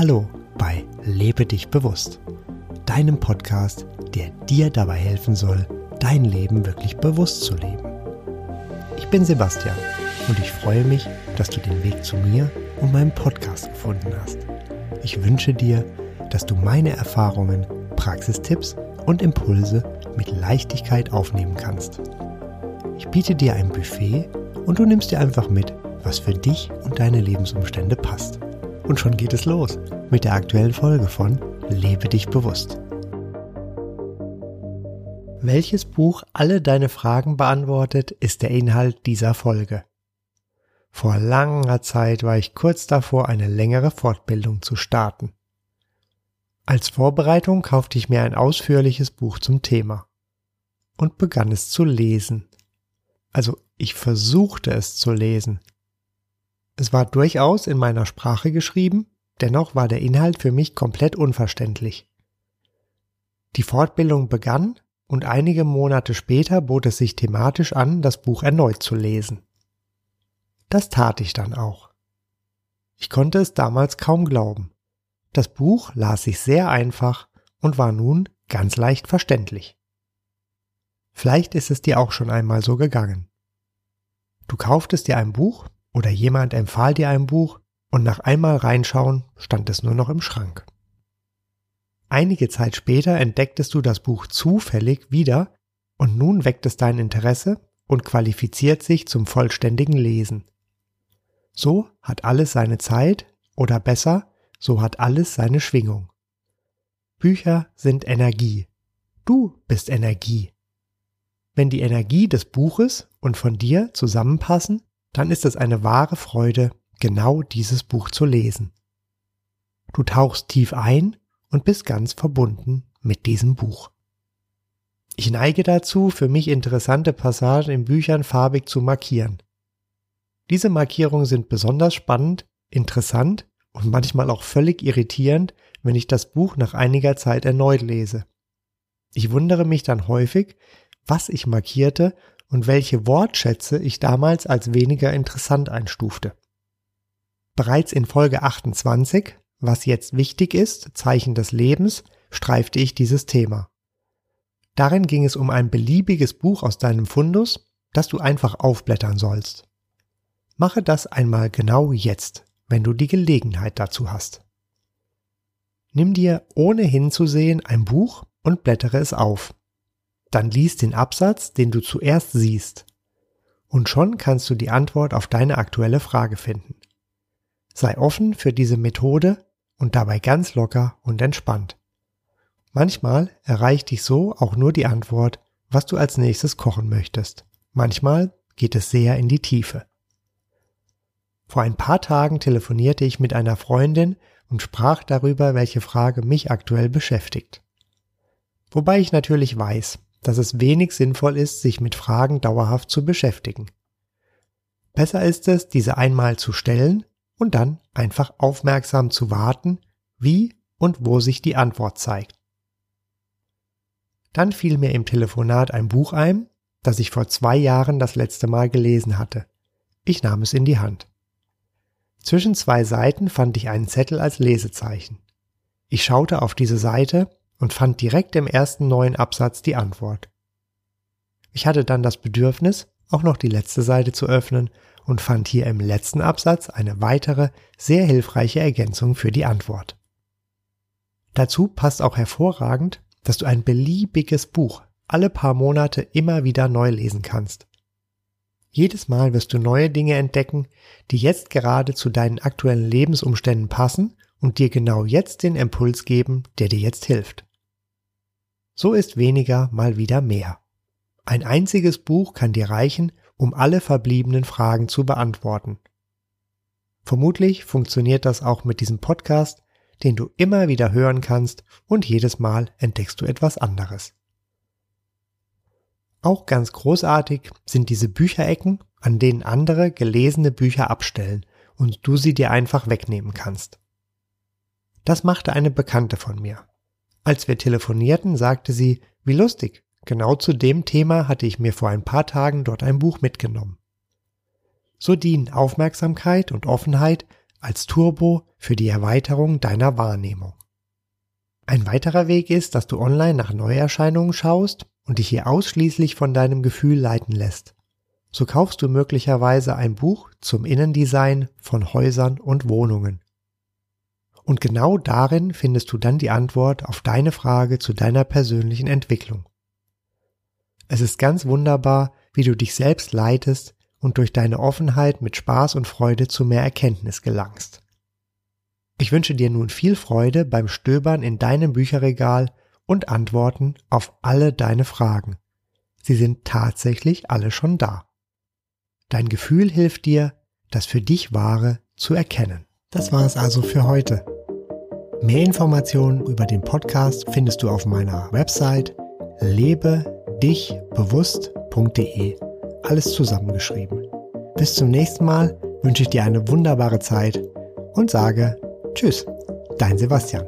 Hallo bei Lebe dich bewusst, deinem Podcast, der dir dabei helfen soll, dein Leben wirklich bewusst zu leben. Ich bin Sebastian und ich freue mich, dass du den Weg zu mir und meinem Podcast gefunden hast. Ich wünsche dir, dass du meine Erfahrungen, Praxistipps und Impulse mit Leichtigkeit aufnehmen kannst. Ich biete dir ein Buffet und du nimmst dir einfach mit, was für dich und deine Lebensumstände passt. Und schon geht es los mit der aktuellen Folge von Lebe dich bewusst. Welches Buch alle deine Fragen beantwortet, ist der Inhalt dieser Folge. Vor langer Zeit war ich kurz davor, eine längere Fortbildung zu starten. Als Vorbereitung kaufte ich mir ein ausführliches Buch zum Thema und begann es zu lesen. Also ich versuchte es zu lesen. Es war durchaus in meiner Sprache geschrieben, dennoch war der Inhalt für mich komplett unverständlich. Die Fortbildung begann und einige Monate später bot es sich thematisch an, das Buch erneut zu lesen. Das tat ich dann auch. Ich konnte es damals kaum glauben. Das Buch las sich sehr einfach und war nun ganz leicht verständlich. Vielleicht ist es dir auch schon einmal so gegangen. Du kauftest dir ein Buch oder jemand empfahl dir ein Buch und nach einmal reinschauen stand es nur noch im Schrank. Einige Zeit später entdecktest du das Buch zufällig wieder und nun weckt es dein Interesse und qualifiziert sich zum vollständigen Lesen. So hat alles seine Zeit oder besser, so hat alles seine Schwingung. Bücher sind Energie. Du bist Energie. Wenn die Energie des Buches und von dir zusammenpassen, dann ist es eine wahre Freude, genau dieses Buch zu lesen. Du tauchst tief ein und bist ganz verbunden mit diesem Buch. Ich neige dazu, für mich interessante Passagen in Büchern farbig zu markieren. Diese Markierungen sind besonders spannend, interessant und manchmal auch völlig irritierend, wenn ich das Buch nach einiger Zeit erneut lese. Ich wundere mich dann häufig, was ich markierte und welche Wortschätze ich damals als weniger interessant einstufte. Bereits in Folge 28, was jetzt wichtig ist, Zeichen des Lebens, streifte ich dieses Thema. Darin ging es um ein beliebiges Buch aus deinem Fundus, das du einfach aufblättern sollst. Mache das einmal genau jetzt, wenn du die Gelegenheit dazu hast. Nimm dir ohne hinzusehen ein Buch und blättere es auf. Dann lies den Absatz, den du zuerst siehst. Und schon kannst du die Antwort auf deine aktuelle Frage finden. Sei offen für diese Methode und dabei ganz locker und entspannt. Manchmal erreicht dich so auch nur die Antwort, was du als nächstes kochen möchtest. Manchmal geht es sehr in die Tiefe. Vor ein paar Tagen telefonierte ich mit einer Freundin und sprach darüber, welche Frage mich aktuell beschäftigt. Wobei ich natürlich weiß, dass es wenig sinnvoll ist, sich mit Fragen dauerhaft zu beschäftigen. Besser ist es, diese einmal zu stellen und dann einfach aufmerksam zu warten, wie und wo sich die Antwort zeigt. Dann fiel mir im Telefonat ein Buch ein, das ich vor zwei Jahren das letzte Mal gelesen hatte. Ich nahm es in die Hand. Zwischen zwei Seiten fand ich einen Zettel als Lesezeichen. Ich schaute auf diese Seite und fand direkt im ersten neuen Absatz die Antwort. Ich hatte dann das Bedürfnis, auch noch die letzte Seite zu öffnen und fand hier im letzten Absatz eine weitere, sehr hilfreiche Ergänzung für die Antwort. Dazu passt auch hervorragend, dass du ein beliebiges Buch alle paar Monate immer wieder neu lesen kannst. Jedes Mal wirst du neue Dinge entdecken, die jetzt gerade zu deinen aktuellen Lebensumständen passen und dir genau jetzt den Impuls geben, der dir jetzt hilft. So ist weniger mal wieder mehr. Ein einziges Buch kann dir reichen, um alle verbliebenen Fragen zu beantworten. Vermutlich funktioniert das auch mit diesem Podcast, den du immer wieder hören kannst und jedes Mal entdeckst du etwas anderes. Auch ganz großartig sind diese Bücherecken, an denen andere gelesene Bücher abstellen und du sie dir einfach wegnehmen kannst. Das machte eine Bekannte von mir. Als wir telefonierten, sagte sie, wie lustig, genau zu dem Thema hatte ich mir vor ein paar Tagen dort ein Buch mitgenommen. So dienen Aufmerksamkeit und Offenheit als Turbo für die Erweiterung deiner Wahrnehmung. Ein weiterer Weg ist, dass du online nach Neuerscheinungen schaust und dich hier ausschließlich von deinem Gefühl leiten lässt. So kaufst du möglicherweise ein Buch zum Innendesign von Häusern und Wohnungen. Und genau darin findest du dann die Antwort auf deine Frage zu deiner persönlichen Entwicklung. Es ist ganz wunderbar, wie du dich selbst leitest und durch deine Offenheit mit Spaß und Freude zu mehr Erkenntnis gelangst. Ich wünsche dir nun viel Freude beim Stöbern in deinem Bücherregal und Antworten auf alle deine Fragen. Sie sind tatsächlich alle schon da. Dein Gefühl hilft dir, das für dich Wahre zu erkennen. Das war es also für heute. Mehr Informationen über den Podcast findest du auf meiner Website lebedichbewusst.de. Alles zusammengeschrieben. Bis zum nächsten Mal wünsche ich dir eine wunderbare Zeit und sage Tschüss, dein Sebastian.